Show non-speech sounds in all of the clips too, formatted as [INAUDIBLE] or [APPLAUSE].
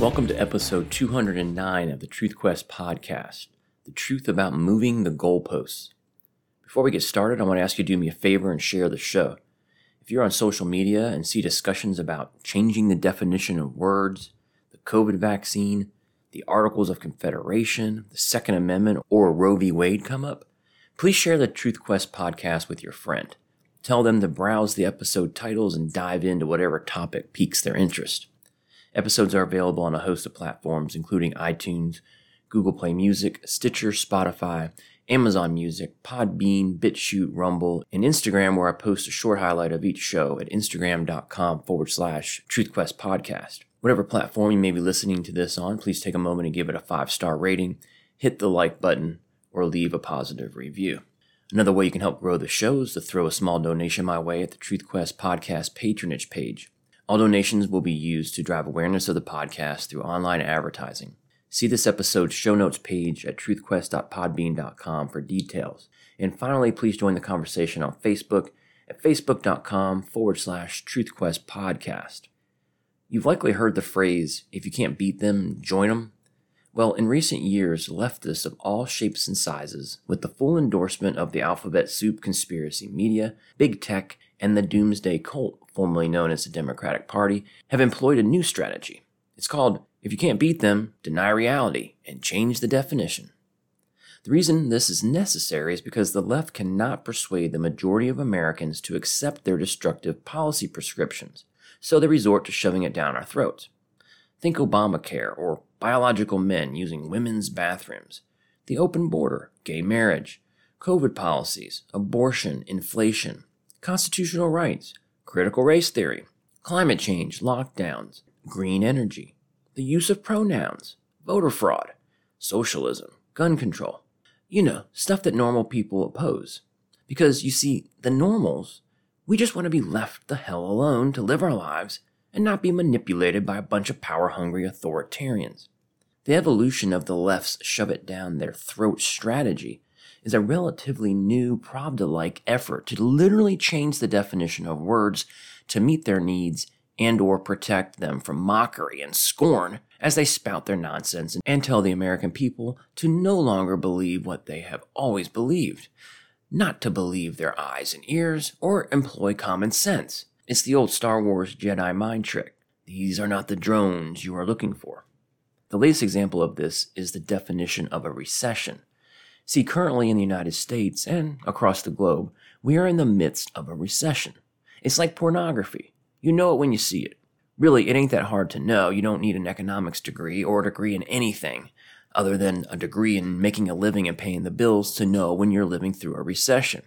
Welcome to episode 209 of the Truth Quest podcast the truth about moving the goalposts. Before we get started, I want to ask you to do me a favor and share the show. If you're on social media and see discussions about changing the definition of words, the COVID vaccine, the Articles of Confederation, the Second Amendment, or Roe v. Wade come up, please share the Truth Quest podcast with your friend. Tell them to browse the episode titles and dive into whatever topic piques their interest. Episodes are available on a host of platforms, including iTunes, Google Play Music, Stitcher, Spotify, Amazon Music, Podbean, BitChute, Rumble, and Instagram, where I post a short highlight of each show at instagram.com forward slash truthquest podcast. Whatever platform you may be listening to this on, please take a moment and give it a five star rating, hit the like button, or leave a positive review. Another way you can help grow the show is to throw a small donation my way at the TruthQuest podcast patronage page. All donations will be used to drive awareness of the podcast through online advertising. See this episode's show notes page at truthquest.podbean.com for details. And finally, please join the conversation on Facebook at facebook.com forward slash truthquest podcast. You've likely heard the phrase, if you can't beat them, join them. Well, in recent years, leftists of all shapes and sizes, with the full endorsement of the alphabet soup conspiracy media, big tech, and the doomsday cult, formerly known as the Democratic Party, have employed a new strategy. It's called If You Can't Beat Them, Deny Reality and Change the Definition. The reason this is necessary is because the left cannot persuade the majority of Americans to accept their destructive policy prescriptions, so they resort to shoving it down our throats. Think Obamacare or biological men using women's bathrooms, the open border, gay marriage, COVID policies, abortion, inflation, constitutional rights, critical race theory, climate change, lockdowns, green energy, the use of pronouns, voter fraud, socialism, gun control. You know, stuff that normal people oppose. Because you see, the normals, we just want to be left the hell alone to live our lives and not be manipulated by a bunch of power hungry authoritarians. The evolution of the left's shove it down their throat strategy is a relatively new Pravda like effort to literally change the definition of words to meet their needs and or protect them from mockery and scorn as they spout their nonsense and tell the American people to no longer believe what they have always believed, not to believe their eyes and ears or employ common sense. It's the old Star Wars Jedi mind trick. These are not the drones you are looking for. The latest example of this is the definition of a recession. See, currently in the United States and across the globe, we are in the midst of a recession. It's like pornography. You know it when you see it. Really, it ain't that hard to know. You don't need an economics degree or a degree in anything other than a degree in making a living and paying the bills to know when you're living through a recession.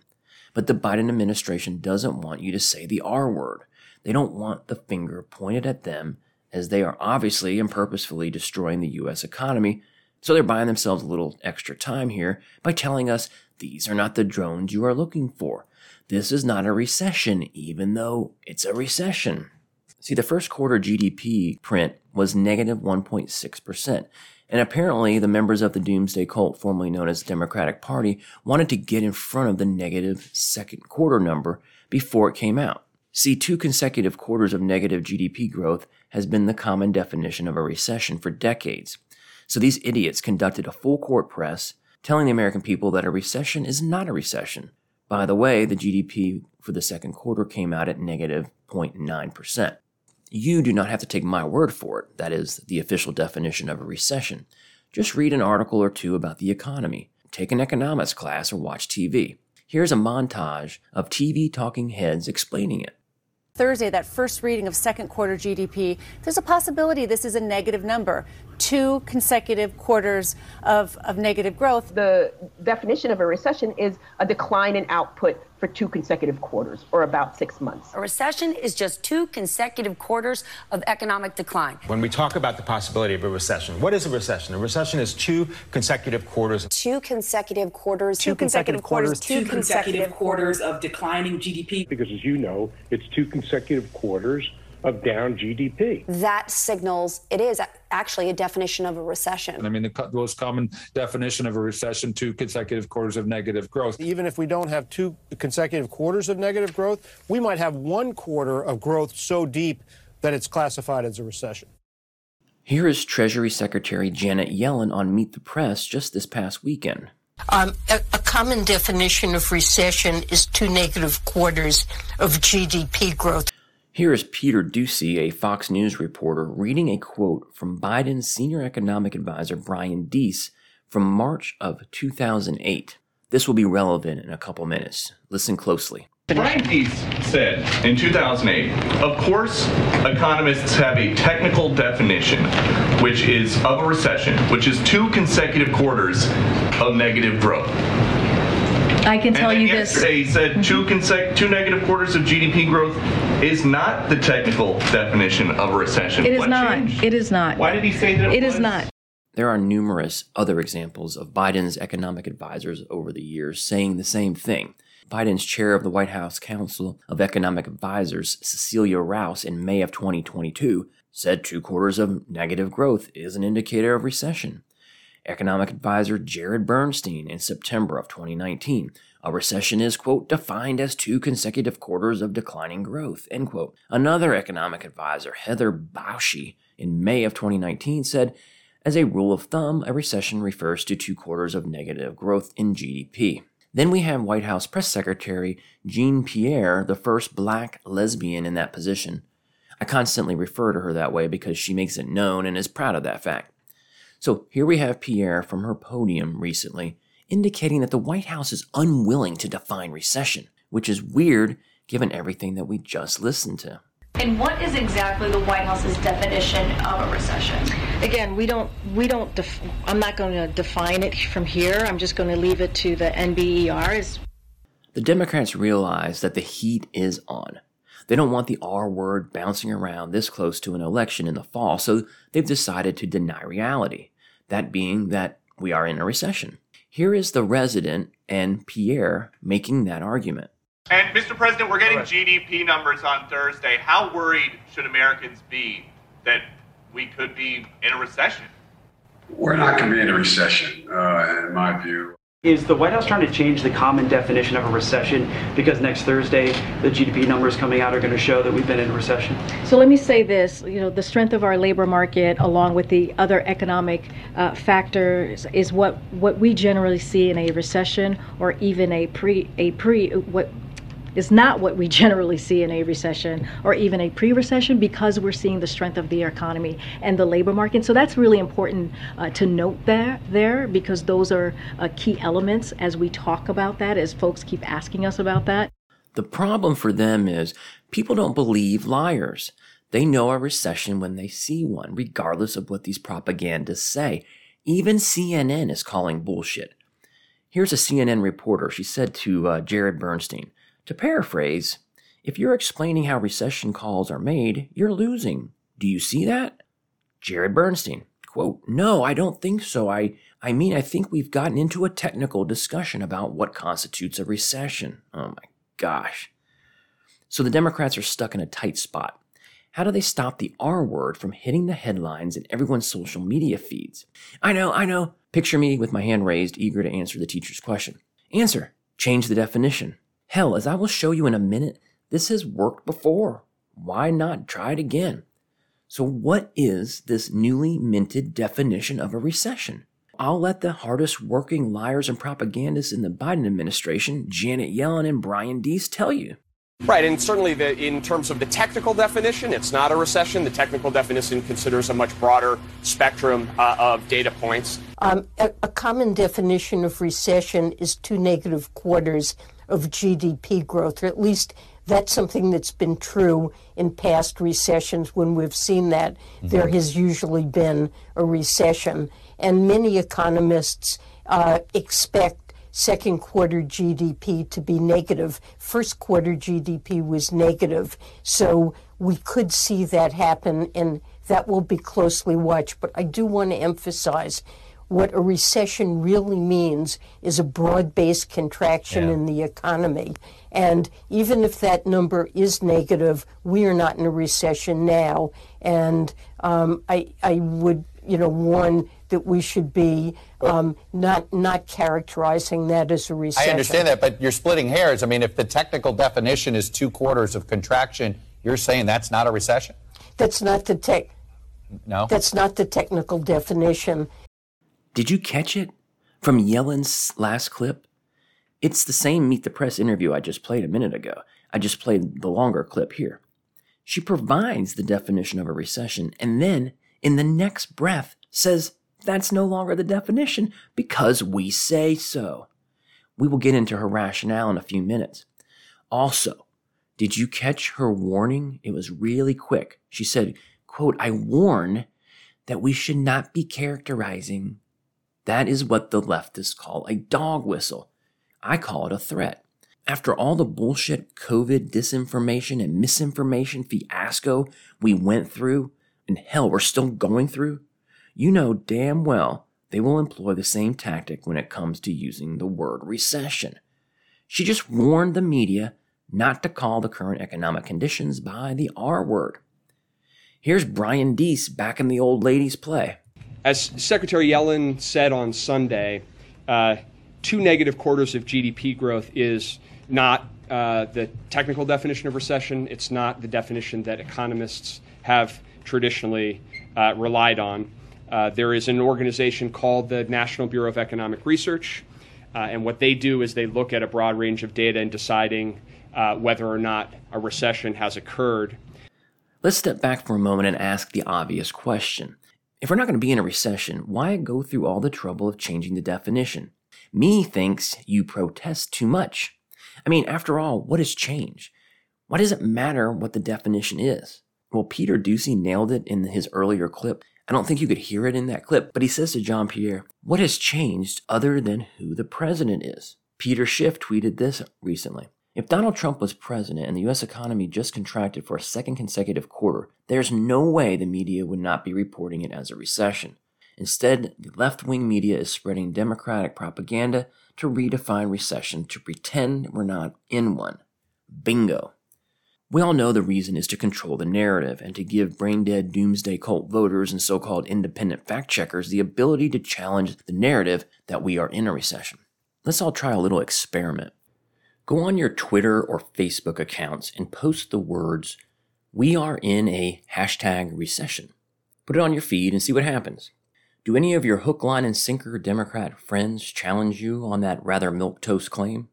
But the Biden administration doesn't want you to say the R word. They don't want the finger pointed at them as they are obviously and purposefully destroying the U.S. economy. So they're buying themselves a little extra time here by telling us these are not the drones you are looking for. This is not a recession, even though it's a recession. See, the first quarter GDP print was negative 1.6%. And apparently, the members of the doomsday cult, formerly known as the Democratic Party, wanted to get in front of the negative second quarter number before it came out. See, two consecutive quarters of negative GDP growth has been the common definition of a recession for decades. So these idiots conducted a full court press telling the American people that a recession is not a recession. By the way, the GDP for the second quarter came out at negative 0.9%. You do not have to take my word for it. That is the official definition of a recession. Just read an article or two about the economy, take an economics class, or watch TV. Here's a montage of TV talking heads explaining it. Thursday, that first reading of second quarter GDP, there's a possibility this is a negative number. Two consecutive quarters of, of negative growth. The definition of a recession is a decline in output for two consecutive quarters, or about six months. A recession is just two consecutive quarters of economic decline. When we talk about the possibility of a recession, what is a recession? A recession is two consecutive quarters. Two consecutive quarters. Two, consecutive, quarters. Two consecutive quarters of declining GDP. Because as you know, it's two consecutive quarters of down GDP. That signals it is actually a definition of a recession. I mean, the most common definition of a recession, two consecutive quarters of negative growth. Even if we don't have two consecutive quarters of negative growth, we might have one quarter of growth so deep that it's classified as a recession. Here is Treasury Secretary Janet Yellen on Meet the Press just this past weekend. Um, a, a, common definition of recession is two negative quarters of GDP growth. Here is Peter Doocy, a Fox News reporter, reading a quote from Biden's senior economic advisor Brian Deese from March of 2008. This will be relevant in a couple minutes. Listen closely. Brian Deese said in 2008, of course, economists have a technical definition, which is of a recession, which is two consecutive quarters of negative growth. I can tell you yesterday this. He said mm-hmm. two, consec- two negative quarters of GDP growth is not the technical definition of a recession. It is what not. Changed? It is not. Why did he say that? It, it is not. There are numerous other examples of Biden's economic advisors over the years saying the same thing. Biden's chair of the White House Council of Economic Advisors, Cecilia Rouse, in May of 2022, said two quarters of negative growth is an indicator of recession. Economic advisor Jared Bernstein in September of 2019, a recession is, quote, defined as two consecutive quarters of declining growth, end quote. Another economic advisor, Heather Boushey, in May of 2019 said, as a rule of thumb, a recession refers to two quarters of negative growth in GDP. Then we have White House Press Secretary Jean Pierre, the first black lesbian in that position. I constantly refer to her that way because she makes it known and is proud of that fact. So here we have Pierre from her podium recently indicating that the White House is unwilling to define recession, which is weird given everything that we just listened to. And what is exactly the White House's definition of a recession? Again, we don't we don't def- I'm not going to define it from here. I'm just going to leave it to the NBERs. The Democrats realize that the heat is on. They don't want the R word bouncing around this close to an election in the fall, so they've decided to deny reality. That being that we are in a recession. Here is the resident and Pierre making that argument. And Mr. President, we're getting right. GDP numbers on Thursday. How worried should Americans be that we could be in a recession? We're not going to be in a recession, uh, in my view. Is the White House trying to change the common definition of a recession because next Thursday the GDP numbers coming out are going to show that we've been in a recession? So let me say this: you know, the strength of our labor market, along with the other economic uh, factors, is what what we generally see in a recession or even a pre a pre what is not what we [LAUGHS] generally see in a recession or even a pre-recession because we're seeing the strength of the economy and the labor market. So that's really important uh, to note there, there because those are uh, key elements as we talk about that, as folks keep asking us about that. The problem for them is people don't believe liars. They know a recession when they see one, regardless of what these propagandists say. Even CNN is calling bullshit. Here's a CNN reporter. She said to uh, Jared Bernstein, to paraphrase, if you're explaining how recession calls are made, you're losing. Do you see that? Jared Bernstein, quote, No, I don't think so. I, I mean, I think we've gotten into a technical discussion about what constitutes a recession. Oh my gosh. So the Democrats are stuck in a tight spot. How do they stop the R word from hitting the headlines in everyone's social media feeds? I know, I know. Picture me with my hand raised, eager to answer the teacher's question. Answer. Change the definition. Hell, as I will show you in a minute, this has worked before. Why not try it again? So, what is this newly minted definition of a recession? I'll let the hardest working liars and propagandists in the Biden administration, Janet Yellen and Brian Deese, tell you. Right, and certainly the, in terms of the technical definition, it's not a recession. The technical definition considers a much broader spectrum uh, of data points. Um, a, a common definition of recession is two negative quarters of GDP growth, or at least that's something that's been true in past recessions when we've seen that mm-hmm. there has usually been a recession. And many economists uh, expect second quarter GDP to be negative. First quarter GDP was negative. So we could see that happen, and that will be closely watched. But I do want to emphasize what a recession really means is a broad based contraction yeah. in the economy. And even if that number is negative, we are not in a recession now. And um, I, I would, you know, warn that we should be um, not not characterizing that as a recession. I understand that, but you're splitting hairs. I mean, if the technical definition is two quarters of contraction, you're saying that's not a recession. That's not the tech. No? That's not the technical definition. Did you catch it? From Yellen's last clip? It's the same Meet the Press interview I just played a minute ago. I just played the longer clip here. She provides the definition of a recession and then, in the next breath, says that's no longer the definition because we say so. We will get into her rationale in a few minutes. Also, did you catch her warning? It was really quick. She said, quote, I warn that we should not be characterizing. That is what the leftists call a dog whistle. I call it a threat. After all the bullshit COVID disinformation and misinformation fiasco we went through, and hell, we're still going through, you know damn well they will employ the same tactic when it comes to using the word recession. She just warned the media not to call the current economic conditions by the R word. Here's Brian Deese back in the old lady's play. As Secretary Yellen said on Sunday, uh, two negative quarters of GDP growth is not uh, the technical definition of recession. It's not the definition that economists have traditionally uh, relied on. Uh, there is an organization called the National Bureau of Economic Research, uh, and what they do is they look at a broad range of data in deciding uh, whether or not a recession has occurred. Let's step back for a moment and ask the obvious question. If we're not going to be in a recession, why go through all the trouble of changing the definition? Me thinks you protest too much. I mean, after all, what has changed? Why does it matter what the definition is? Well, Peter Doocy nailed it in his earlier clip. I don't think you could hear it in that clip, but he says to Jean-Pierre, What has changed other than who the president is? Peter Schiff tweeted this recently. If Donald Trump was president and the US economy just contracted for a second consecutive quarter, there's no way the media would not be reporting it as a recession. Instead, the left wing media is spreading Democratic propaganda to redefine recession to pretend we're not in one. Bingo. We all know the reason is to control the narrative and to give brain dead doomsday cult voters and so called independent fact checkers the ability to challenge the narrative that we are in a recession. Let's all try a little experiment. Go on your Twitter or Facebook accounts and post the words, We are in a hashtag recession. Put it on your feed and see what happens. Do any of your hook, line, and sinker Democrat friends challenge you on that rather milquetoast claim?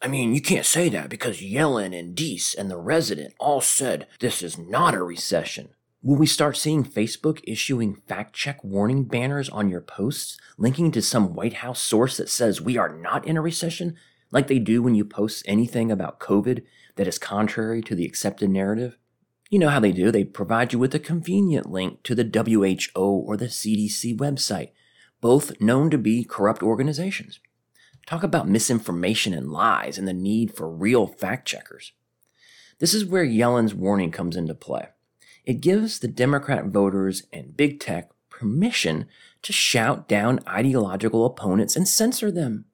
I mean, you can't say that because Yellen and Deese and the resident all said this is not a recession. Will we start seeing Facebook issuing fact check warning banners on your posts, linking to some White House source that says we are not in a recession, like they do when you post anything about COVID that is contrary to the accepted narrative? You know how they do. They provide you with a convenient link to the WHO or the CDC website, both known to be corrupt organizations. Talk about misinformation and lies and the need for real fact checkers. This is where Yellen's warning comes into play. It gives the Democrat voters and big tech permission to shout down ideological opponents and censor them.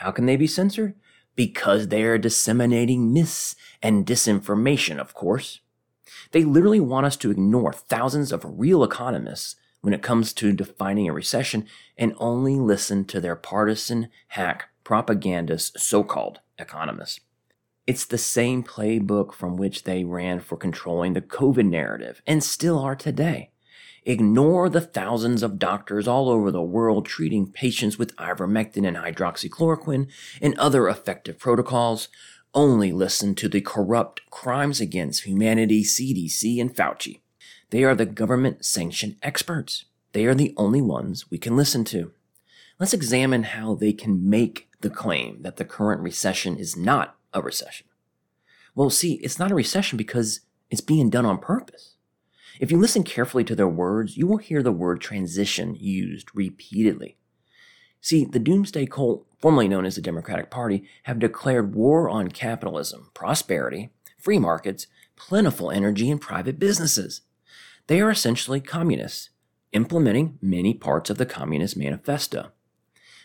How can they be censored? Because they are disseminating myths and disinformation, of course. They literally want us to ignore thousands of real economists when it comes to defining a recession and only listen to their partisan hack propagandist so called economists. It's the same playbook from which they ran for controlling the COVID narrative and still are today. Ignore the thousands of doctors all over the world treating patients with ivermectin and hydroxychloroquine and other effective protocols only listen to the corrupt Crimes Against Humanity CDC and Fauci. They are the government sanctioned experts. They are the only ones we can listen to. Let's examine how they can make the claim that the current recession is not a recession. Well, see, it's not a recession because it's being done on purpose. If you listen carefully to their words, you will hear the word transition used repeatedly. See, the doomsday cult, formerly known as the Democratic Party, have declared war on capitalism, prosperity, free markets, plentiful energy, and private businesses. They are essentially communists, implementing many parts of the Communist Manifesto.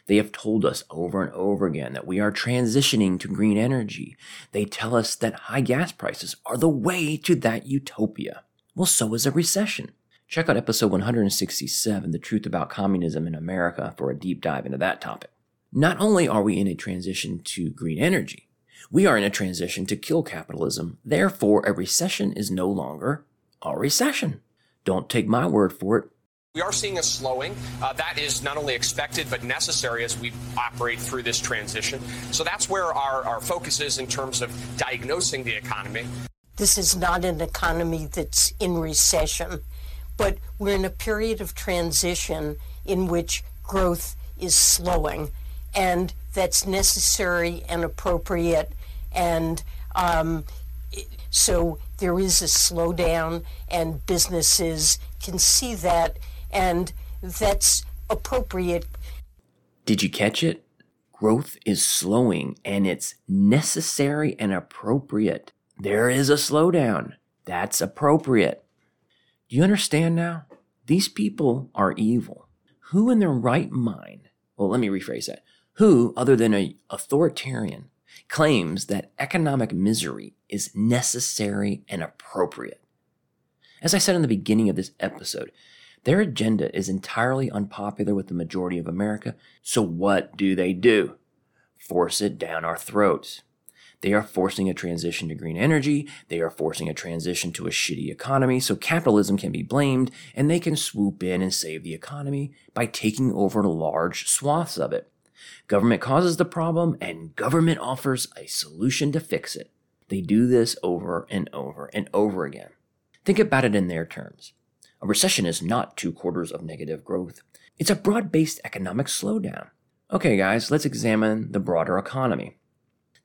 They have told us over and over again that we are transitioning to green energy. They tell us that high gas prices are the way to that utopia. Well, so is a recession. Check out episode 167, The Truth About Communism in America, for a deep dive into that topic. Not only are we in a transition to green energy, we are in a transition to kill capitalism. Therefore, a recession is no longer a recession. Don't take my word for it. We are seeing a slowing. Uh, that is not only expected but necessary as we operate through this transition. So that's where our, our focus is in terms of diagnosing the economy. This is not an economy that's in recession, but we're in a period of transition in which growth is slowing, and that's necessary and appropriate. And um, so there is a slowdown, and businesses can see that and that's appropriate. Did you catch it? Growth is slowing and it's necessary and appropriate. There is a slowdown. That's appropriate. Do you understand now? These people are evil. Who in their right mind, well, let me rephrase that. Who, other than an authoritarian, claims that economic misery is necessary and appropriate? As I said in the beginning of this episode, their agenda is entirely unpopular with the majority of America, so what do they do? Force it down our throats. They are forcing a transition to green energy. They are forcing a transition to a shitty economy so capitalism can be blamed and they can swoop in and save the economy by taking over large swaths of it. Government causes the problem and government offers a solution to fix it. They do this over and over and over again. Think about it in their terms. A recession is not two quarters of negative growth. It's a broad based economic slowdown. Okay, guys, let's examine the broader economy.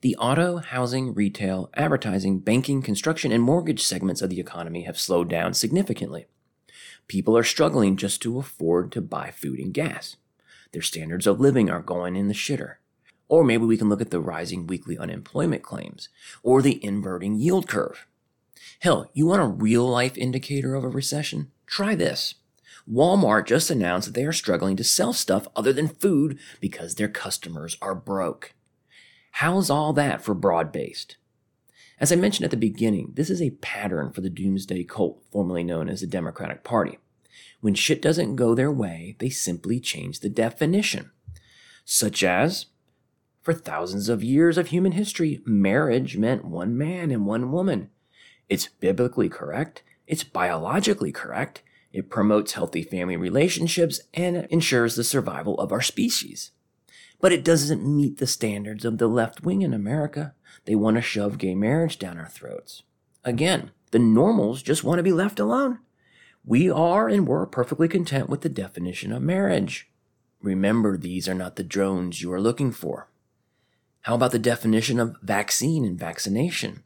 The auto, housing, retail, advertising, banking, construction, and mortgage segments of the economy have slowed down significantly. People are struggling just to afford to buy food and gas. Their standards of living are going in the shitter. Or maybe we can look at the rising weekly unemployment claims, or the inverting yield curve. Hell, you want a real life indicator of a recession? Try this. Walmart just announced that they are struggling to sell stuff other than food because their customers are broke. How's all that for broad based? As I mentioned at the beginning, this is a pattern for the doomsday cult formerly known as the Democratic Party. When shit doesn't go their way, they simply change the definition. Such as, for thousands of years of human history, marriage meant one man and one woman. It's biblically correct, it's biologically correct, it promotes healthy family relationships, and ensures the survival of our species. But it doesn't meet the standards of the left wing in America. They want to shove gay marriage down our throats. Again, the normals just want to be left alone. We are and were perfectly content with the definition of marriage. Remember, these are not the drones you are looking for. How about the definition of vaccine and vaccination?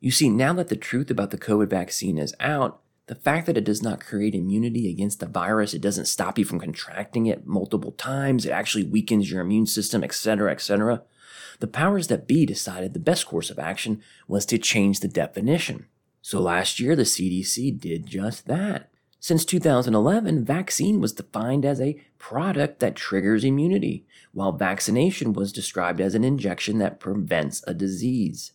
You see, now that the truth about the COVID vaccine is out, the fact that it does not create immunity against the virus, it doesn't stop you from contracting it multiple times, it actually weakens your immune system, etc., etc. The powers that be decided the best course of action was to change the definition. So last year, the CDC did just that. Since 2011, vaccine was defined as a product that triggers immunity, while vaccination was described as an injection that prevents a disease.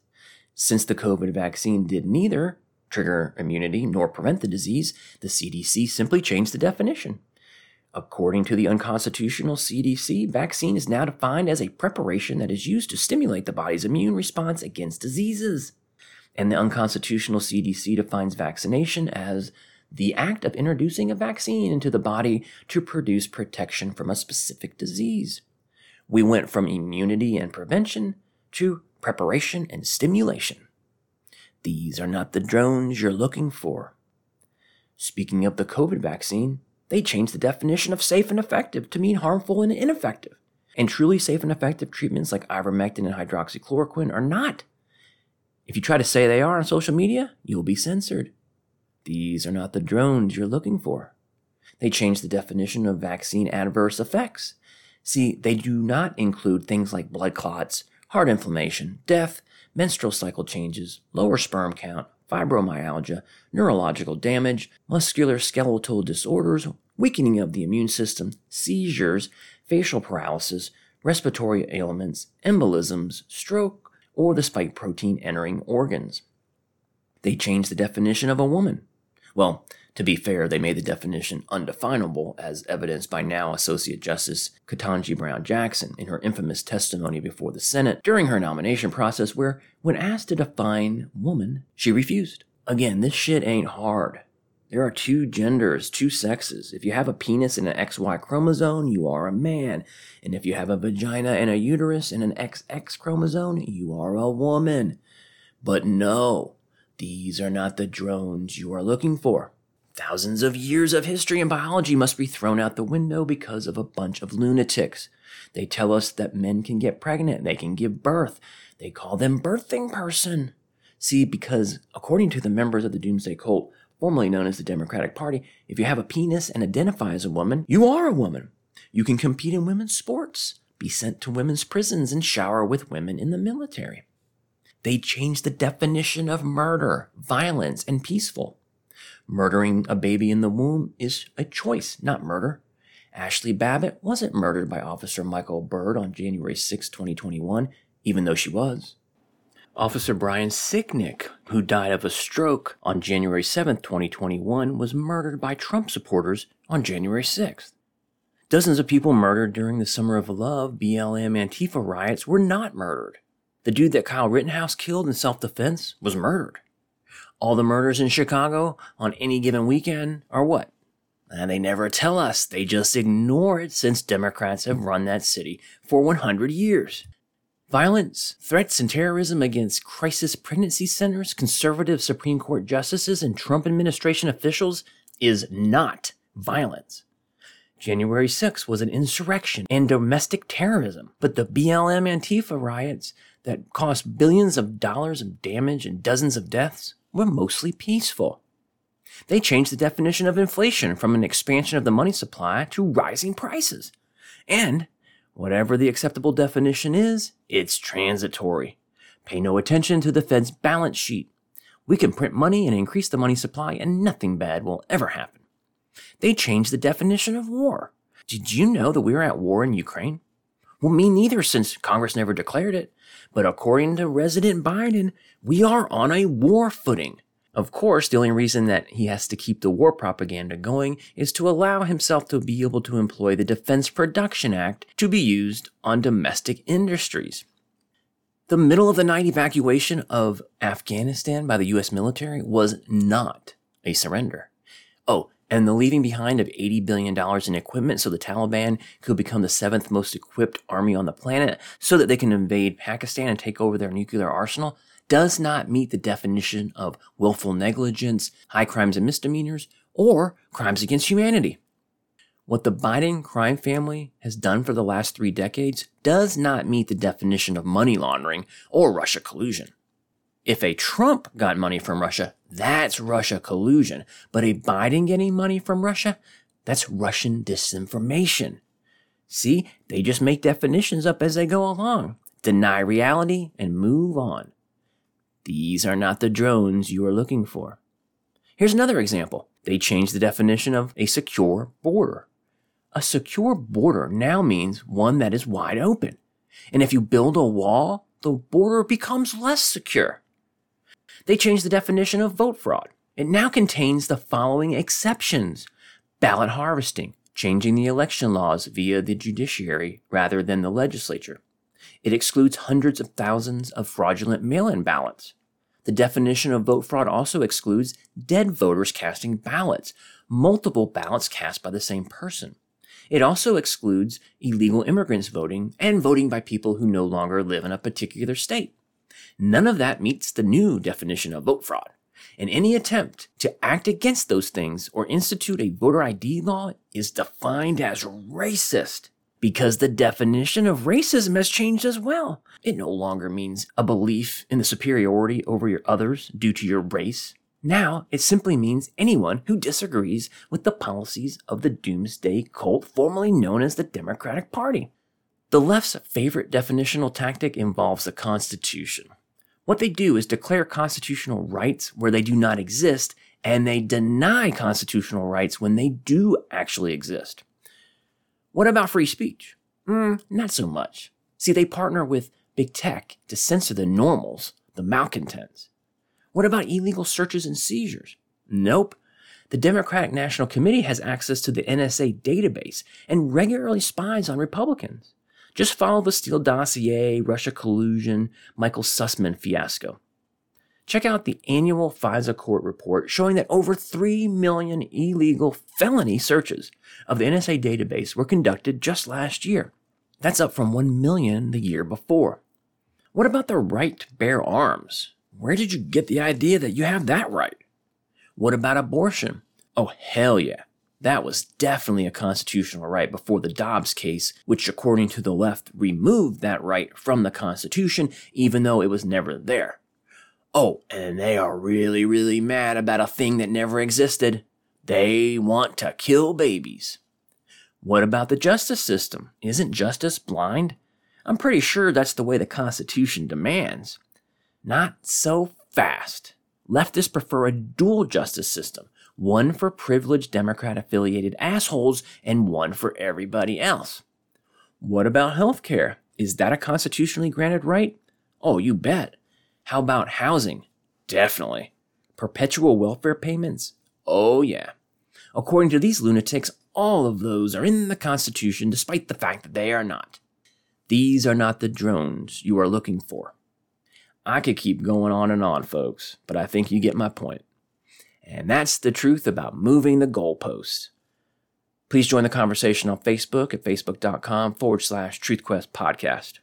Since the COVID vaccine did neither trigger immunity nor prevent the disease, the CDC simply changed the definition. According to the unconstitutional CDC, vaccine is now defined as a preparation that is used to stimulate the body's immune response against diseases. And the unconstitutional CDC defines vaccination as the act of introducing a vaccine into the body to produce protection from a specific disease. We went from immunity and prevention to preparation, and stimulation. These are not the drones you're looking for. Speaking of the COVID vaccine, they changed the definition of safe and effective to mean harmful and ineffective. And truly safe and effective treatments like ivermectin and hydroxychloroquine are not. If you try to say they are on social media, you'll be censored. These are not the drones you're looking for. They changed the definition of vaccine adverse effects. See, they do not include things like blood clots, heart inflammation, death, menstrual cycle changes, lower sperm count, fibromyalgia, neurological damage, muscular skeletal disorders, weakening of the immune system, seizures, facial paralysis, respiratory ailments, embolisms, stroke, or the spike protein entering organs. They changed the definition of a woman. Well, to be fair, they made the definition undefinable, as evidenced by now Associate Justice Ketanji Brown Jackson in her infamous testimony before the Senate during her nomination process, where, when asked to define woman, she refused. Again, this shit ain't hard. There are two genders, two sexes. If you have a penis and an XY chromosome, you are a man. And if you have a vagina and a uterus and an XX chromosome, you are a woman. But no, these are not the drones you are looking for. Thousands of years of history and biology must be thrown out the window because of a bunch of lunatics. They tell us that men can get pregnant, they can give birth. They call them birthing person. See, because according to the members of the Doomsday Cult, formerly known as the Democratic Party, if you have a penis and identify as a woman, you are a woman. You can compete in women's sports, be sent to women's prisons, and shower with women in the military. They changed the definition of murder, violence, and peaceful. Murdering a baby in the womb is a choice, not murder. Ashley Babbitt wasn't murdered by Officer Michael Byrd on January 6, 2021, even though she was. Officer Brian Sicknick, who died of a stroke on January 7, 2021, was murdered by Trump supporters on January 6th. Dozens of people murdered during the Summer of Love BLM Antifa riots were not murdered. The dude that Kyle Rittenhouse killed in self defense was murdered. All the murders in Chicago on any given weekend are what? And they never tell us. They just ignore it since Democrats have run that city for 100 years. Violence, threats, and terrorism against crisis pregnancy centers, conservative Supreme Court justices, and Trump administration officials is not violence. January 6 was an insurrection and domestic terrorism, but the BLM Antifa riots that cost billions of dollars of damage and dozens of deaths were mostly peaceful. They changed the definition of inflation from an expansion of the money supply to rising prices. And Whatever the acceptable definition is, it's transitory. Pay no attention to the Fed's balance sheet. We can print money and increase the money supply, and nothing bad will ever happen. They changed the definition of war. Did you know that we are at war in Ukraine? Well, me neither, since Congress never declared it. But according to President Biden, we are on a war footing. Of course, the only reason that he has to keep the war propaganda going is to allow himself to be able to employ the Defense Production Act to be used on domestic industries. The middle of the night evacuation of Afghanistan by the US military was not a surrender. Oh, and the leaving behind of $80 billion in equipment so the Taliban could become the seventh most equipped army on the planet so that they can invade Pakistan and take over their nuclear arsenal does not meet the definition of willful negligence, high crimes and misdemeanors, or crimes against humanity. What the Biden crime family has done for the last three decades does not meet the definition of money laundering or Russia collusion. If a Trump got money from Russia, that's Russia collusion. But a Biden getting money from Russia, that's Russian disinformation. See, they just make definitions up as they go along, deny reality, and move on. These are not the drones you are looking for. Here's another example. They changed the definition of a secure border. A secure border now means one that is wide open. And if you build a wall, the border becomes less secure. They changed the definition of vote fraud. It now contains the following exceptions ballot harvesting, changing the election laws via the judiciary rather than the legislature. It excludes hundreds of thousands of fraudulent mail in ballots. The definition of vote fraud also excludes dead voters casting ballots, multiple ballots cast by the same person. It also excludes illegal immigrants voting and voting by people who no longer live in a particular state. None of that meets the new definition of vote fraud. And any attempt to act against those things or institute a voter ID law is defined as racist because the definition of racism has changed as well. It no longer means a belief in the superiority over your others due to your race. Now, it simply means anyone who disagrees with the policies of the doomsday cult formerly known as the Democratic Party. The left's favorite definitional tactic involves the Constitution. What they do is declare constitutional rights where they do not exist, and they deny constitutional rights when they do actually exist. What about free speech? Mm, not so much. See, they partner with big tech to censor the normals, the malcontents. What about illegal searches and seizures? Nope. The Democratic National Committee has access to the NSA database and regularly spies on Republicans. Just follow the Steele dossier, Russia collusion, Michael Sussmann fiasco. Check out the annual FISA court report showing that over 3 million illegal felony searches of the NSA database were conducted just last year. That's up from 1 million the year before. What about the right to bear arms? Where did you get the idea that you have that right? What about abortion? Oh, hell yeah. That was definitely a constitutional right before the Dobbs case, which, according to the left, removed that right from the Constitution, even though it was never there. Oh, and they are really, really mad about a thing that never existed. They want to kill babies. What about the justice system? Isn't justice blind? I'm pretty sure that's the way the Constitution demands. Not so fast. Leftists prefer a dual justice system one for privileged Democrat affiliated assholes and one for everybody else. What about health care? Is that a constitutionally granted right? Oh, you bet. How about housing? Definitely. Perpetual welfare payments? Oh, yeah. According to these lunatics, all of those are in the Constitution despite the fact that they are not. These are not the drones you are looking for. I could keep going on and on, folks, but I think you get my point. And that's the truth about moving the goalposts. Please join the conversation on Facebook at facebook.com forward slash TruthQuest podcast.